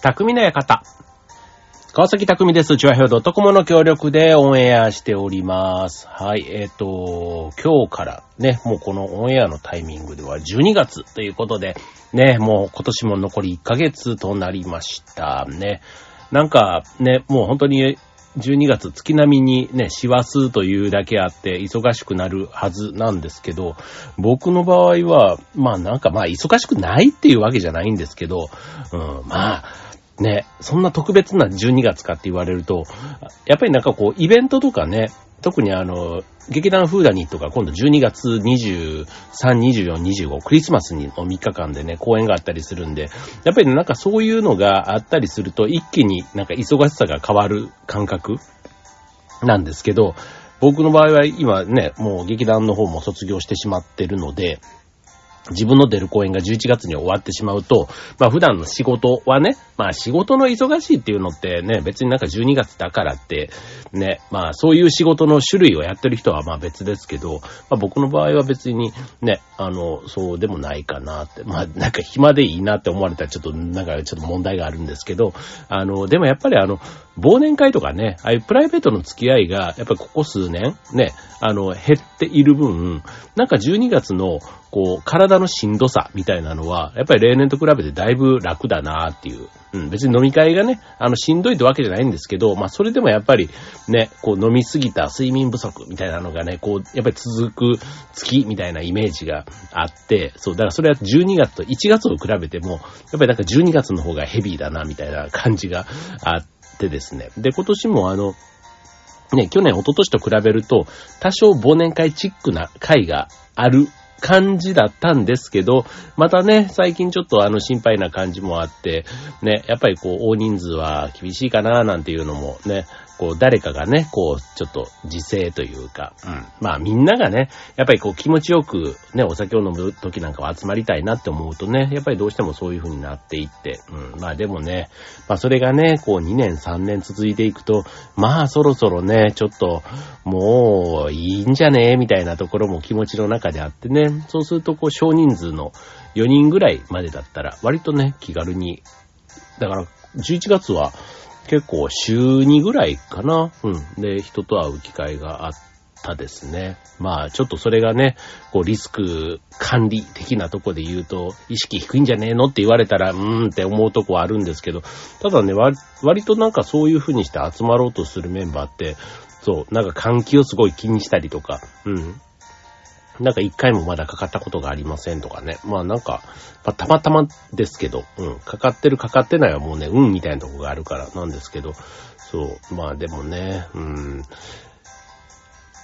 匠の館。川崎匠です。チュアヒョウ .com の協力でオンエアしております。はい、えっ、と、今日からね、もうこのオンエアのタイミングでは12月ということで、ね、もう今年も残り1ヶ月となりましたね。なんかね、もう本当に12月月並みにね、師走というだけあって忙しくなるはずなんですけど、僕の場合は、まあなんかまあ忙しくないっていうわけじゃないんですけど、うん、まあ、ね、そんな特別な12月かって言われると、やっぱりなんかこう、イベントとかね、特にあの、劇団フーダニットが今度12月23、24、25、クリスマスの3日間でね、公演があったりするんで、やっぱりなんかそういうのがあったりすると、一気になんか忙しさが変わる感覚なんですけど、僕の場合は今ね、もう劇団の方も卒業してしまってるので、自分の出る公演が11月に終わってしまうと、まあ普段の仕事はね、まあ仕事の忙しいっていうのってね、別になんか12月だからって、ね、まあそういう仕事の種類をやってる人はまあ別ですけど、まあ僕の場合は別にね、あの、そうでもないかなって、まあなんか暇でいいなって思われたらちょっとなんかちょっと問題があるんですけど、あの、でもやっぱりあの、忘年会とかね、ああいうプライベートの付き合いが、やっぱりここ数年、ね、あの、減っている分、なんか12月の、こう、体のしんどさみたいなのは、やっぱり例年と比べてだいぶ楽だなっていう。うん、別に飲み会がね、あの、しんどいってわけじゃないんですけど、まあ、それでもやっぱりね、こう、飲みすぎた睡眠不足みたいなのがね、こう、やっぱり続く月みたいなイメージがあって、そう、だからそれは12月と1月を比べても、やっぱりなんか12月の方がヘビーだなみたいな感じがあってですね。で、今年もあの、ね、去年、一昨年と比べると、多少忘年会チックな会がある感じだったんですけど、またね、最近ちょっとあの心配な感じもあって、ね、やっぱりこう、大人数は厳しいかななんていうのもね、こう、誰かがね、こう、ちょっと自制というか、うん。まあみんながね、やっぱりこう気持ちよくね、お酒を飲む時なんかは集まりたいなって思うとね、やっぱりどうしてもそういう風になっていって、うん。まあでもね、まあそれがね、こう2年3年続いていくと、まあそろそろね、ちょっと、もういいんじゃねみたいなところも気持ちの中であってね、そうするとこう少人数の4人ぐらいまでだったら、割とね、気軽に、だから11月は結構週2ぐらいかな。うん。で、人と会う機会があったですね。まあ、ちょっとそれがね、こう、リスク管理的なとこで言うと、意識低いんじゃねえのって言われたら、うーんって思うとこはあるんですけど、ただね、割割となんかそういう風にして集まろうとするメンバーって、そう、なんか換気をすごい気にしたりとか、うん。なんか一回もまだかかったことがありませんとかね。まあなんか、まあ、たまたまですけど、うん。かかってるかかってないはもうね、運みたいなとこがあるからなんですけど、そう。まあでもね、うん。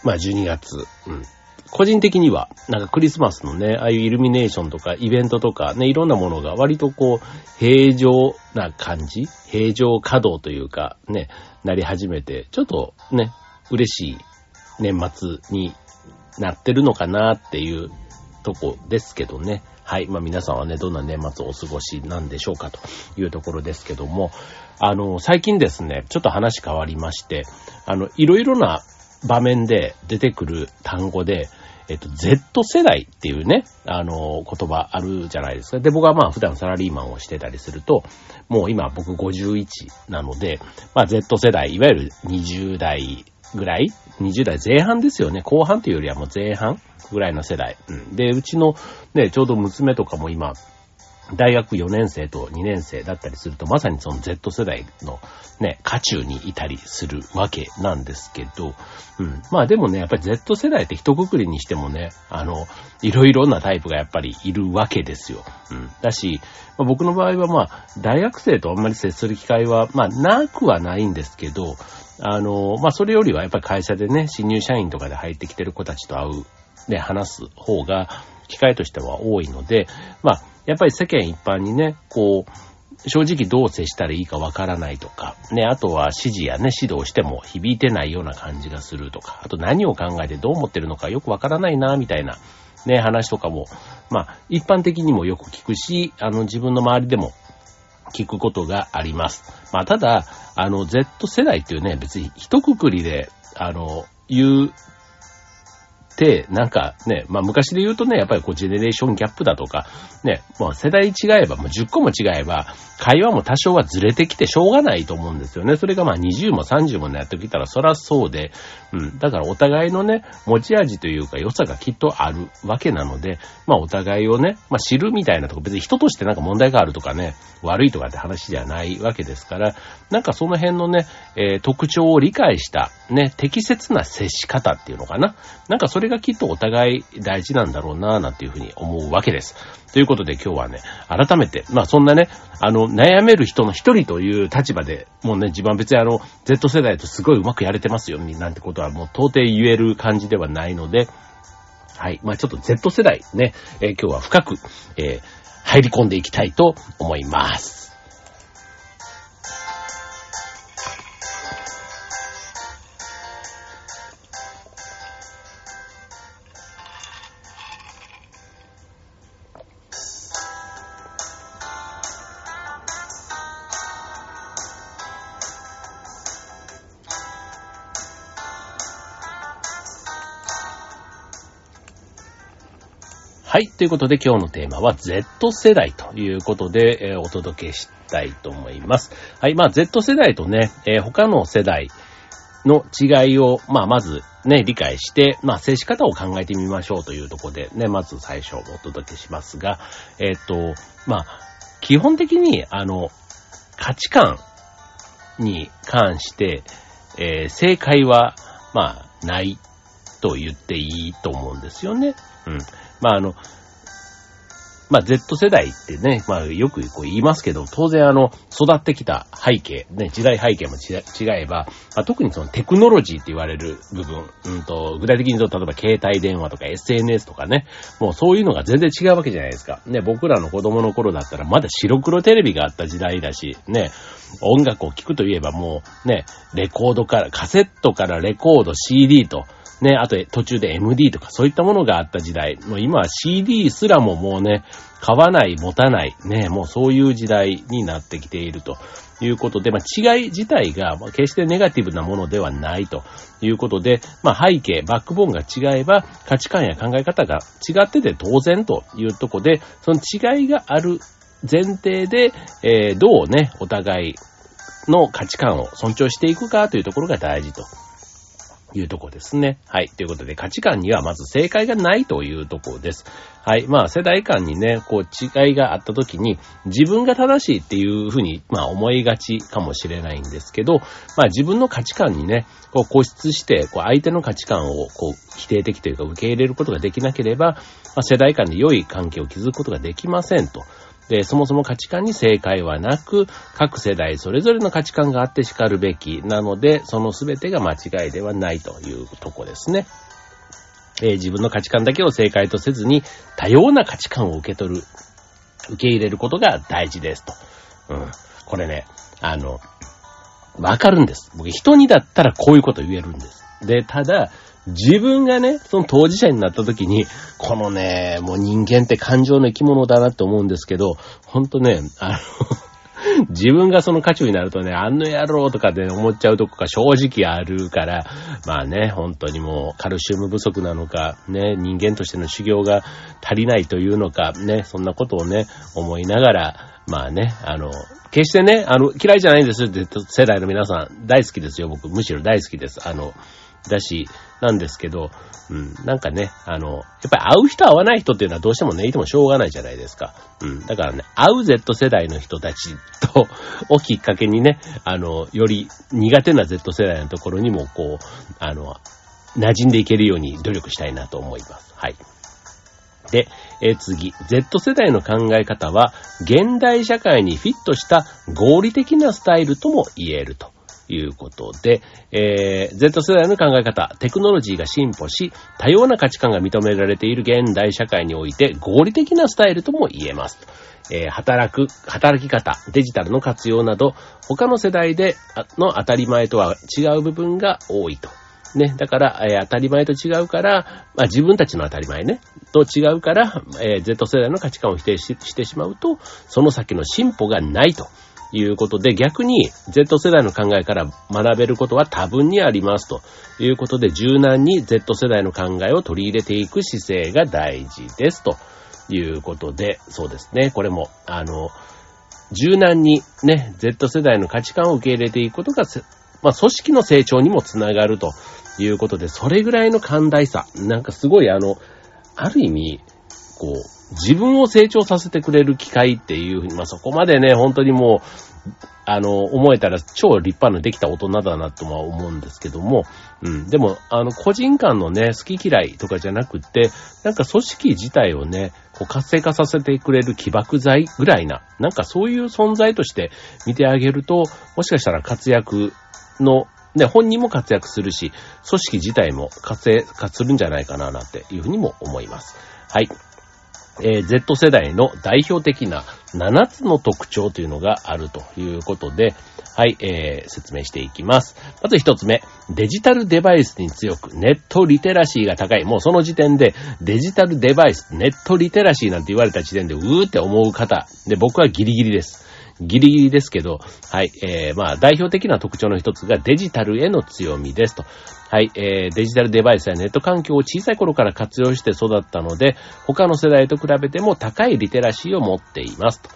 まあ12月、うん。個人的には、なんかクリスマスのね、ああいうイルミネーションとかイベントとかね、いろんなものが割とこう、平常な感じ？平常稼働というか、ね、なり始めて、ちょっとね、嬉しい年末になってるのかなっていうとこですけどね。はい。まあ皆さんはね、どんな年末をお過ごしなんでしょうかというところですけども、あの、最近ですね、ちょっと話変わりまして、あの、いろいろな場面で出てくる単語で、えっと、Z 世代っていうね、あの、言葉あるじゃないですか。で、僕はまあ普段サラリーマンをしてたりすると、もう今僕51なので、まあ Z 世代、いわゆる20代ぐらい ?20 代前半ですよね。後半というよりはもう前半ぐらいの世代。うん。で、うちのね、ちょうど娘とかも今、大学4年生と2年生だったりすると、まさにその Z 世代のね、渦中にいたりするわけなんですけど、うん。まあでもね、やっぱり Z 世代って一括りにしてもね、あの、いろいろなタイプがやっぱりいるわけですよ。うん。だし、まあ、僕の場合はまあ、大学生とあんまり接する機会は、まあ、なくはないんですけど、あの、まあ、それよりはやっぱり会社でね、新入社員とかで入ってきてる子たちと会う、ね、話す方が、機会としては多いので、まあ、やっぱり世間一般にね、こう、正直どう接したらいいかわからないとか、ね、あとは指示やね、指導しても響いてないような感じがするとか、あと何を考えてどう思ってるのかよくわからないな、みたいな、ね、話とかも、まあ、一般的にもよく聞くし、あの、自分の周りでも聞くことがあります。まあ、ただ、あの、Z 世代っていうね、別に一括りで、あの、言う、なんかね、まあ昔で言うとね、やっぱりこうジェネレーションギャップだとか、ね、もう世代違えば、もう10個も違えば、会話も多少はずれてきてしょうがないと思うんですよね。それがまあ20も30もやってきたらそらそうで、うん。だからお互いのね、持ち味というか良さがきっとあるわけなので、まあお互いをね、まあ知るみたいなとこ別に人としてなんか問題があるとかね、悪いとかって話じゃないわけですから、なんかその辺のね、えー、特徴を理解した、ね、適切な接し方っていうのかな。なんかそれれがきっとお互い大事なんだろうなぁ、なんていうふうに思うわけです。ということで今日はね、改めて、まあそんなね、あの、悩める人の一人という立場で、もうね、自分は別にあの、Z 世代とすごいうまくやれてますよ、なんてことはもう到底言える感じではないので、はい。まあちょっと Z 世代ね、えー、今日は深く、えー、入り込んでいきたいと思います。はい。ということで今日のテーマは Z 世代ということで、えー、お届けしたいと思います。はい。まあ Z 世代とね、えー、他の世代の違いを、まあまずね、理解して、まあ接し方を考えてみましょうというところでね、まず最初お届けしますが、えっ、と、まあ、基本的にあの、価値観に関して、え、正解は、まあ、ないと言っていいと思うんですよね。うん。まああの、まあ Z 世代ってね、まあよくこう言いますけど、当然あの、育ってきた背景、ね、時代背景も違えば、まあ、特にそのテクノロジーって言われる部分、うんと、具体的に言うと、例えば携帯電話とか SNS とかね、もうそういうのが全然違うわけじゃないですか。ね、僕らの子供の頃だったらまだ白黒テレビがあった時代だし、ね、音楽を聴くといえばもうね、レコードから、カセットからレコード、CD と、ね、あと途中で MD とかそういったものがあった時代、もう今は CD すらももうね、買わない、持たない、ね、もうそういう時代になってきているということで、まあ違い自体が決してネガティブなものではないということで、まあ背景、バックボーンが違えば価値観や考え方が違ってて当然というとこで、その違いがある前提で、えー、どうね、お互いの価値観を尊重していくかというところが大事というとこですね。はい。ということで、価値観にはまず正解がないというとこです。はい。まあ、世代間にね、こう、違いがあった時に、自分が正しいっていうふうに、まあ、思いがちかもしれないんですけど、まあ、自分の価値観にね、こう、固執して、こう、相手の価値観を、こう、否定的というか、受け入れることができなければ、まあ、世代間で良い関係を築くことができませんと。で、そもそも価値観に正解はなく、各世代それぞれの価値観があって叱るべきなので、その全てが間違いではないというとこですね。えー、自分の価値観だけを正解とせずに、多様な価値観を受け取る、受け入れることが大事ですと。うん。これね、あの、わかるんです。僕、人にだったらこういうこと言えるんです。で、ただ、自分がね、その当事者になった時に、このね、もう人間って感情の生き物だなって思うんですけど、ほんとね、あの 自分がその価値になるとね、あんの野郎とかで思っちゃうとこが正直あるから、まあね、本当にもうカルシウム不足なのか、ね、人間としての修行が足りないというのか、ね、そんなことをね、思いながら、まあね、あの、決してね、あの、嫌いじゃないんですって世代の皆さん大好きですよ、僕。むしろ大好きです。あの、だし、なんですけど、うん、なんかね、あの、やっぱり会う人会わない人っていうのはどうしてもね、いてもしょうがないじゃないですか。うん、だからね、会う Z 世代の人たちと、をきっかけにね、あの、より苦手な Z 世代のところにも、こう、あの、馴染んでいけるように努力したいなと思います。はい。で、え、次、Z 世代の考え方は、現代社会にフィットした合理的なスタイルとも言えると。いうことで、えー、Z 世代の考え方、テクノロジーが進歩し、多様な価値観が認められている現代社会において合理的なスタイルとも言えます。えー、働く、働き方、デジタルの活用など、他の世代での当たり前とは違う部分が多いと。ね、だから、えー、当たり前と違うから、まあ、自分たちの当たり前ね、と違うから、えー、Z 世代の価値観を否定してしまうと、その先の進歩がないということで、逆に Z 世代の考えから学べることは多分にありますと。いうことで、柔軟に Z 世代の考えを取り入れていく姿勢が大事ですと。いうことで、そうですね。これも、あの、柔軟にね、Z 世代の価値観を受け入れていくことが、まあ、組織の成長にもつながると。いうことで、それぐらいの寛大さ、なんかすごいあの、ある意味、こう、自分を成長させてくれる機会っていうふうに、まあ、そこまでね、本当にもう、あの、思えたら超立派なできた大人だなとは思うんですけども、うん。でも、あの、個人間のね、好き嫌いとかじゃなくって、なんか組織自体をね、こう活性化させてくれる起爆剤ぐらいな、なんかそういう存在として見てあげると、もしかしたら活躍の、ね、本人も活躍するし、組織自体も活性化するんじゃないかな、なんていうふうにも思います。はい。えー、Z 世代の代表的な7つの特徴というのがあるということで、はい、えー、説明していきます。まず一つ目、デジタルデバイスに強く、ネットリテラシーが高い。もうその時点で、デジタルデバイス、ネットリテラシーなんて言われた時点で、うーって思う方。で、僕はギリギリです。ギリギリですけど、はい、えー、まあ、代表的な特徴の一つがデジタルへの強みですと。はい、えー、デジタルデバイスやネット環境を小さい頃から活用して育ったので、他の世代と比べても高いリテラシーを持っていますと。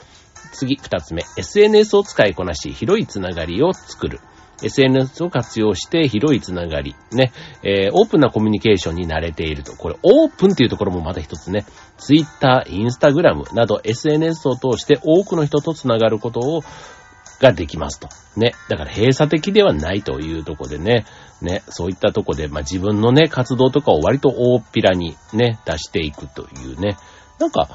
次、二つ目、SNS を使いこなし、広いつながりを作る。SNS を活用して広いつながり、ね、えー、オープンなコミュニケーションに慣れていると。これ、オープンっていうところもまた一つね、Twitter、Instagram など SNS を通して多くの人とつながることを、ができますと。ね。だから閉鎖的ではないというところでね、ね、そういったとこで、まあ、自分のね、活動とかを割と大っぴらにね、出していくというね。なんか、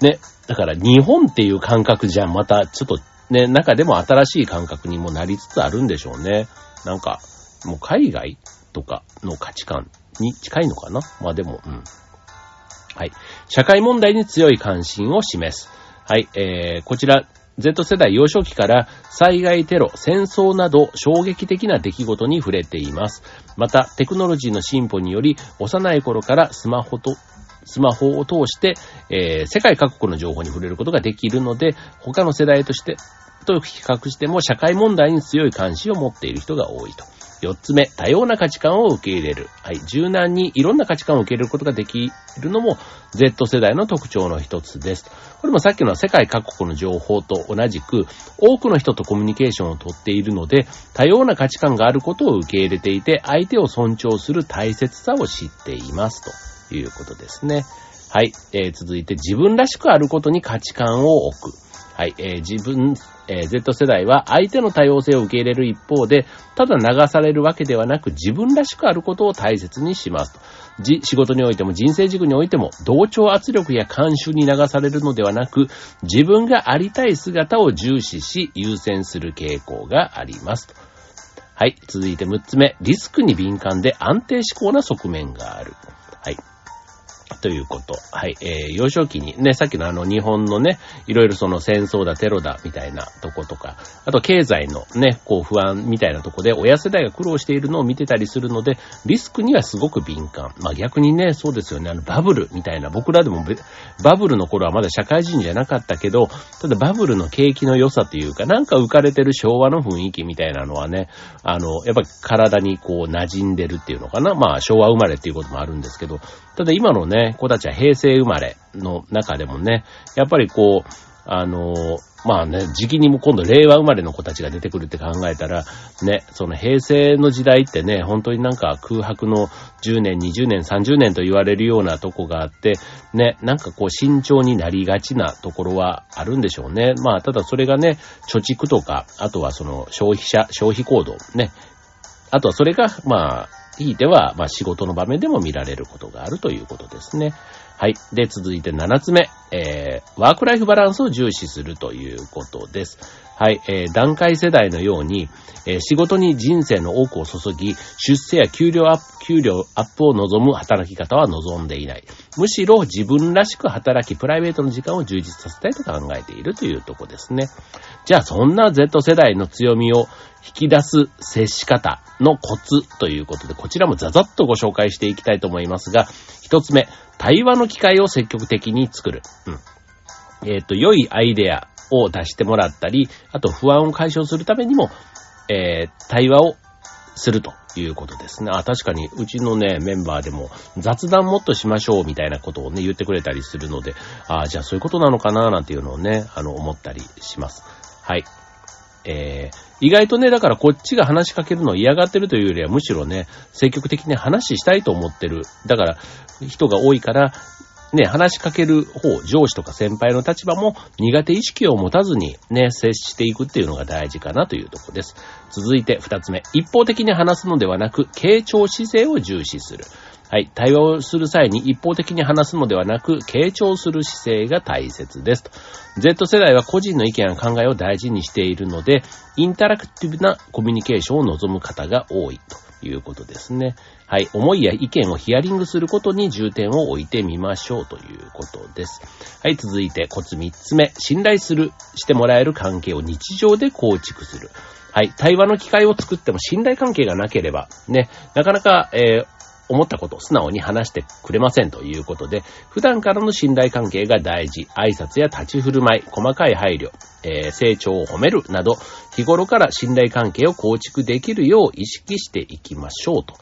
ね、だから日本っていう感覚じゃまたちょっとね、中でも新しい感覚にもなりつつあるんでしょうね。なんか、もう海外とかの価値観に近いのかな？まあでも、うん。はい。社会問題に強い関心を示す。はい、えー、こちら、Z 世代幼少期から災害テロ、戦争など衝撃的な出来事に触れています。また、テクノロジーの進歩により、幼い頃からスマホとスマホを通して、えー、世界各国の情報に触れることができるので、他の世代として、と比較しても社会問題に強い関心を持っている人が多いと。四つ目、多様な価値観を受け入れる。はい、柔軟にいろんな価値観を受け入れることができるのも Z 世代の特徴の一つです。これもさっきの世界各国の情報と同じく、多くの人とコミュニケーションをとっているので、多様な価値観があることを受け入れていて、相手を尊重する大切さを知っていますと。いうことですね。はい。えー、続いて自分らしくあることに価値観を置く。はい。えー、自分、えー、Z 世代は相手の多様性を受け入れる一方で、ただ流されるわけではなく自分らしくあることを大切にします。じ、仕事においても人生軸においても同調圧力や慣習に流されるのではなく、自分がありたい姿を重視し優先する傾向があります。はい。続いて6つ目。リスクに敏感で安定志向な側面がある。はい。ということ。はい。えー、幼少期にね、さっきのあの日本のね、いろいろその戦争だ、テロだ、みたいなとことか、あと経済のね、こう不安みたいなとこで親世代が苦労しているのを見てたりするので、リスクにはすごく敏感。まあ逆にね、そうですよね、あのバブルみたいな、僕らでもバブルの頃はまだ社会人じゃなかったけど、ただバブルの景気の良さというか、なんか浮かれてる昭和の雰囲気みたいなのはね、あの、やっぱり体にこう馴染んでるっていうのかな。まあ昭和生まれっていうこともあるんですけど、ただ今のね、子たちは平成生まれの中でもね、やっぱりこう、あのまあね、時期にも今度令和生まれの子たちが出てくるって考えたら、ね、その平成の時代ってね、本当になんか空白の10年、20年、30年と言われるようなとこがあって、ね、なんかこう慎重になりがちなところはあるんでしょうね。まあ、ただそれがね、貯蓄とか、あとはその消費者、消費行動、ね、あとはそれが、まあ、ひいては、まあ仕事の場面でも見られることがあるということですね。はい。で、続いて7つ目。えー、ワークライフバランスを重視するということです。はい。えー、段階世代のように、えー、仕事に人生の多くを注ぎ、出世や給料アップ、給料アップを望む働き方は望んでいない。むしろ自分らしく働き、プライベートの時間を充実させたいと考えているというとこですね。じゃあ、そんな Z 世代の強みを引き出す接し方のコツということで、こちらもザザッとご紹介していきたいと思いますが、一つ目、対話の機会を積極的に作る。うん。えっ、ー、と、良いアイデアを出してもらったり、あと不安を解消するためにも、えー、対話をするということですね。あ、確かに、うちのね、メンバーでも雑談もっとしましょうみたいなことをね、言ってくれたりするので、あじゃあそういうことなのかななんていうのをね、あの、思ったりします。はい。えー、意外とね、だからこっちが話しかけるのを嫌がってるというよりは、むしろね、積極的に話したいと思ってる。だから、人が多いから、ね、話しかける方、上司とか先輩の立場も苦手意識を持たずにね、接していくっていうのが大事かなというとこです。続いて二つ目。一方的に話すのではなく、傾聴姿勢を重視する。はい。対話をする際に一方的に話すのではなく、傾聴する姿勢が大切です。Z 世代は個人の意見や考えを大事にしているので、インタラクティブなコミュニケーションを望む方が多いと。いうことですね。はい。思いや意見をヒアリングすることに重点を置いてみましょうということです。はい。続いて、コツ3つ目。信頼する、してもらえる関係を日常で構築する。はい。対話の機会を作っても信頼関係がなければ、ね、なかなか、えー、思ったことを素直に話してくれませんということで、普段からの信頼関係が大事、挨拶や立ち振る舞い、細かい配慮、えー、成長を褒めるなど、日頃から信頼関係を構築できるよう意識していきましょうと。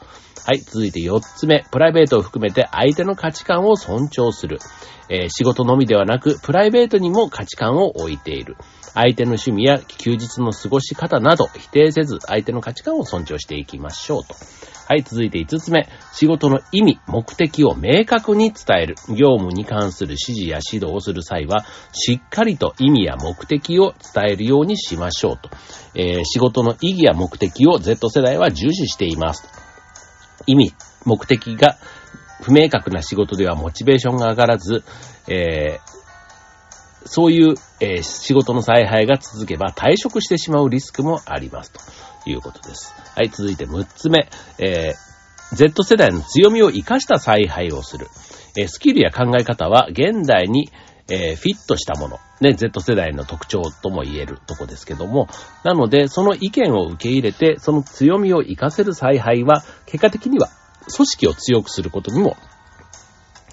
はい、続いて4つ目、プライベートを含めて相手の価値観を尊重する。えー、仕事のみではなく、プライベートにも価値観を置いている。相手の趣味や休日の過ごし方など否定せず、相手の価値観を尊重していきましょうと。はい、続いて5つ目。仕事の意味、目的を明確に伝える。業務に関する指示や指導をする際は、しっかりと意味や目的を伝えるようにしましょうと。えー、仕事の意義や目的を Z 世代は重視しています。意味、目的が不明確な仕事ではモチベーションが上がらず、えー、そういう、えー、仕事の采配が続けば退職してしまうリスクもありますと。いうことです。はい、続いて6つ目。えー、Z 世代の強みを活かした采配をする。えー、スキルや考え方は現代に、えー、フィットしたもの。ね、Z 世代の特徴とも言えるとこですけども。なので、その意見を受け入れて、その強みを活かせる采配は、結果的には組織を強くすることにも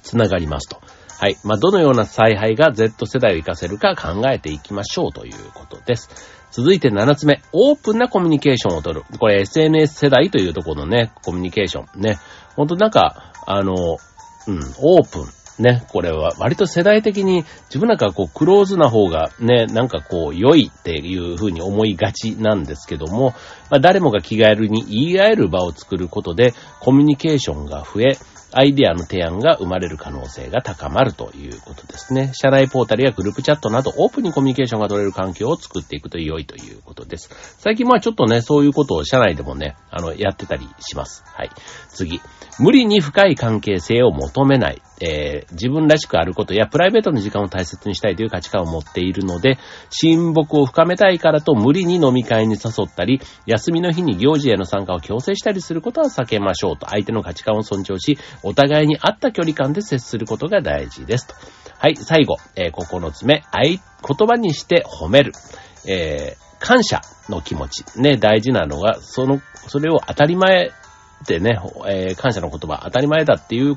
つながりますと。はい。まあ、どのような采配が Z 世代を活かせるか考えていきましょうということです。続いて7つ目、オープンなコミュニケーションを取る。これ SNS 世代というところのね、コミュニケーション。ね。ほんとなんか、あの、うん、オープン。ね、これは割と世代的に自分なんかこうクローズな方がね、なんかこう良いっていう風に思いがちなんですけども、まあ、誰もが気軽に言い合える場を作ることでコミュニケーションが増え、アイディアの提案が生まれる可能性が高まるということですね。社内ポータルやグループチャットなどオープンにコミュニケーションが取れる環境を作っていくと良いということです。最近まあちょっとね、そういうことを社内でもね、あの、やってたりします。はい。次。無理に深い関係性を求めない。えー、自分らしくあることやプライベートの時間を大切にしたいという価値観を持っているので、親睦を深めたいからと無理に飲み会に誘ったり、休みの日に行事への参加を強制したりすることは避けましょうと、相手の価値観を尊重し、お互いに合った距離感で接することが大事ですと。はい、最後、えー、9つ目、言葉にして褒める。えー、感謝の気持ち。ね、大事なのが、その、それを当たり前ってね、えー、感謝の言葉当たり前だっていう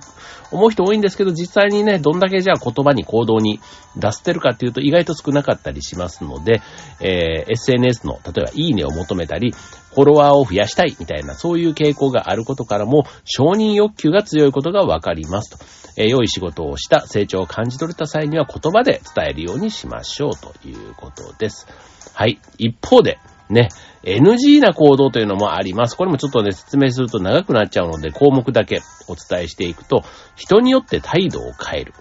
思う人多いんですけど、実際にね、どんだけじゃあ言葉に行動に出してるかっていうと意外と少なかったりしますので、えー、SNS の、例えばいいねを求めたり、フォロワーを増やしたいみたいな、そういう傾向があることからも、承認欲求が強いことがわかりますと。えー、良い仕事をした成長を感じ取れた際には言葉で伝えるようにしましょうということです。はい。一方で、ね、NG な行動というのもあります。これもちょっとね、説明すると長くなっちゃうので、項目だけお伝えしていくと、人によって態度を変える。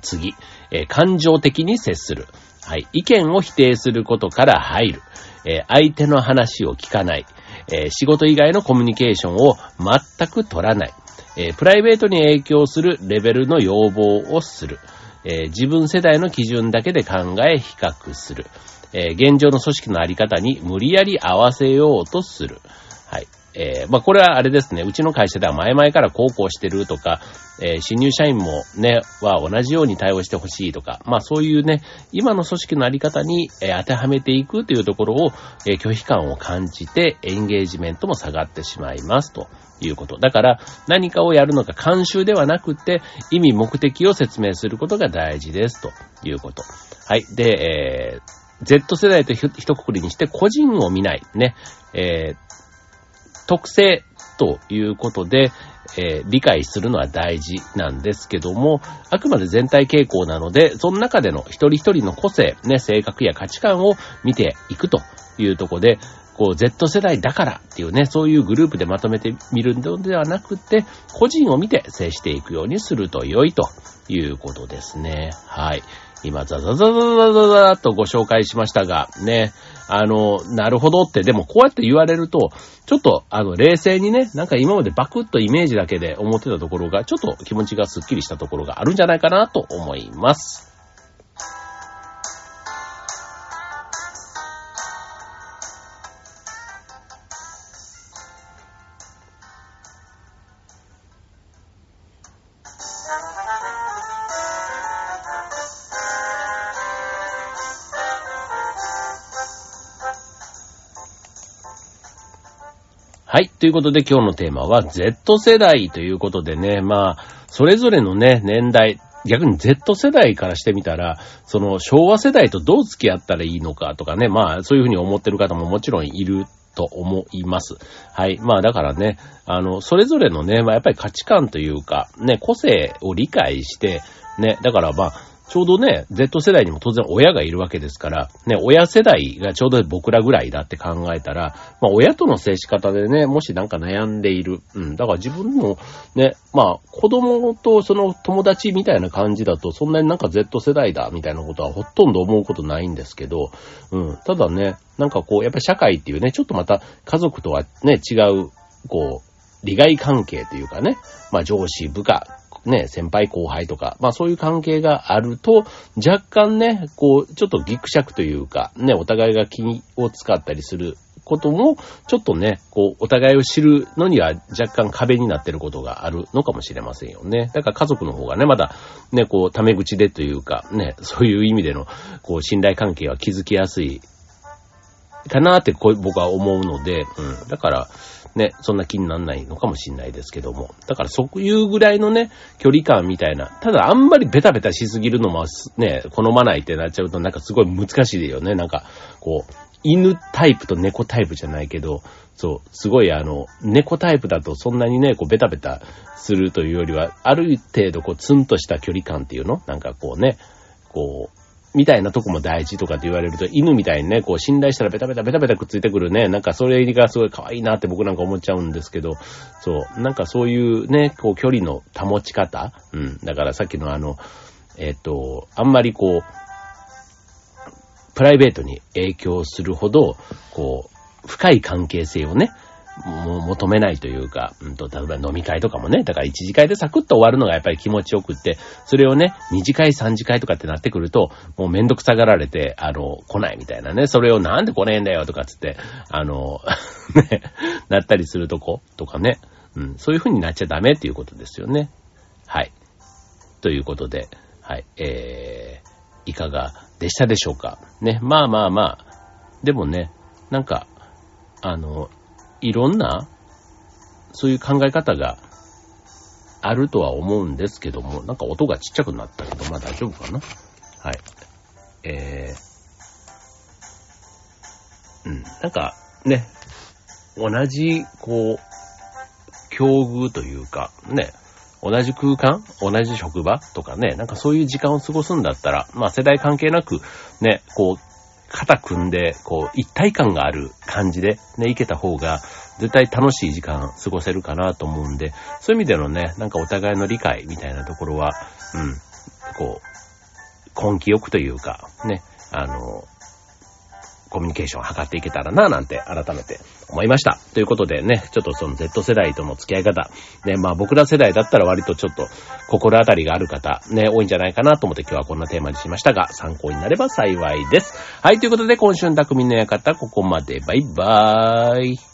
次、えー、感情的に接する。はい。意見を否定することから入る。えー、相手の話を聞かない。えー、仕事以外のコミュニケーションを全く取らない。えプライベートに影響するレベルの要望をする。え自分世代の基準だけで考え比較する。えー、現状の組織のあり方に無理やり合わせようとする。はい。えー、まあ、これはあれですね。うちの会社では前々から高校してるとか、えー、新入社員もね、は同じように対応してほしいとか、まあ、そういうね、今の組織のあり方に、えー、当てはめていくというところを、え、拒否感を感じて、エンゲージメントも下がってしまいますということ。だから、何かをやるのが慣習ではなくて、意味目的を説明することが大事です、ということ。はい。で、えー、Z 世代と一括りにして個人を見ない。ね。えー、特性ということで、えー、理解するのは大事なんですけども、あくまで全体傾向なので、その中での一人一人の個性、ね、性格や価値観を見ていくというとこで、こう、Z 世代だからっていうね、そういうグループでまとめてみるのではなくて、個人を見て接していくようにすると良いということですね。はい。今、ザザザザザザザとご紹介しましたが、ね、あの、なるほどって、でもこうやって言われると、ちょっと、あの、冷静にね、なんか今までバクッとイメージだけで思ってたところが、ちょっと気持ちがスッキリしたところがあるんじゃないかなと思います。はい。ということで今日のテーマは Z 世代ということでね、まあ、それぞれのね、年代、逆に Z 世代からしてみたら、その昭和世代とどう付き合ったらいいのかとかね、まあそういうふうに思ってる方ももちろんいると思います。はい。まあだからね、あの、それぞれのね、まあやっぱり価値観というか、ね、個性を理解して、ね、だからまあ、ちょうどね、Z 世代にも当然親がいるわけですから、ね、親世代がちょうど僕らぐらいだって考えたら、まあ親との接し方でね、もしなんか悩んでいる。うん、だから自分もね、まあ子供とその友達みたいな感じだと、そんなになんか Z 世代だみたいなことはほとんど思うことないんですけど、うん、ただね、なんかこう、やっぱり社会っていうね、ちょっとまた家族とはね、違う、こう、利害関係というかね、まあ上司、部下、ね、先輩後輩とか、まあそういう関係があると、若干ね、こう、ちょっとギクシャクというか、ね、お互いが気を使ったりすることも、ちょっとね、こう、お互いを知るのには若干壁になってることがあるのかもしれませんよね。だから家族の方がね、まだ、ね、こう、タメ口でというか、ね、そういう意味での、こう、信頼関係は築きやすい、かなってこう僕は思うので、うん。だから、ね、そんな気にならないのかもしんないですけども。だからそういうぐらいのね、距離感みたいな。ただあんまりベタベタしすぎるのもね、好まないってなっちゃうとなんかすごい難しいよね。なんか、こう、犬タイプと猫タイプじゃないけど、そう、すごいあの、猫タイプだとそんなにね、こうベタベタするというよりは、ある程度こうツンとした距離感っていうの？なんかこうね、こう、みたいなとこも大事とかって言われると、犬みたいにね、こう信頼したらベタベタベタベタくっついてくるね、なんかそれがすごい可愛いなって僕なんか思っちゃうんですけど、そう、なんかそういうね、こう距離の保ち方、うん、だからさっきのあの、えっ、と、あんまりこう、プライベートに影響するほど、こう、深い関係性をね、もう求めないというか、うんと、例えば飲み会とかもね、だから1次会でサクッと終わるのがやっぱり気持ちよくって、それをね、2次会、3次会とかってなってくると、もうめんどくさがられて、あの、来ないみたいなね、それをなんで来ねえんだよとかつって、あの、ね、なったりするとことかね、うん、そういう風になっちゃダメっていうことですよね。はい。ということで、はい、えー、いかがでしたでしょうか。ね、まあまあまあ、でもね、なんか、あの、いろんな、そういう考え方があるとは思うんですけども、なんか音がちっちゃくなったけど、まあ大丈夫かなはい。えー、うん、なんかね、同じ、こう、境遇というか、ね、同じ空間同じ職場とかね、なんかそういう時間を過ごすんだったら、まあ世代関係なく、ね、こう、肩組んで、こう、一体感がある感じでね、いけた方が、絶対楽しい時間過ごせるかなと思うんで、そういう意味でのね、なんかお互いの理解みたいなところは、うん、こう、根気よくというか、ね、あの、コミュニケーションを図っていけたらな、なんて改めて思いました。ということでね、ちょっとその Z 世代との付き合い方、ね、まあ僕ら世代だったら割とちょっと心当たりがある方、ね、多いんじゃないかなと思って今日はこんなテーマにしましたが、参考になれば幸いです。はい、ということで今週の匠の館、ここまで。バイバーイ。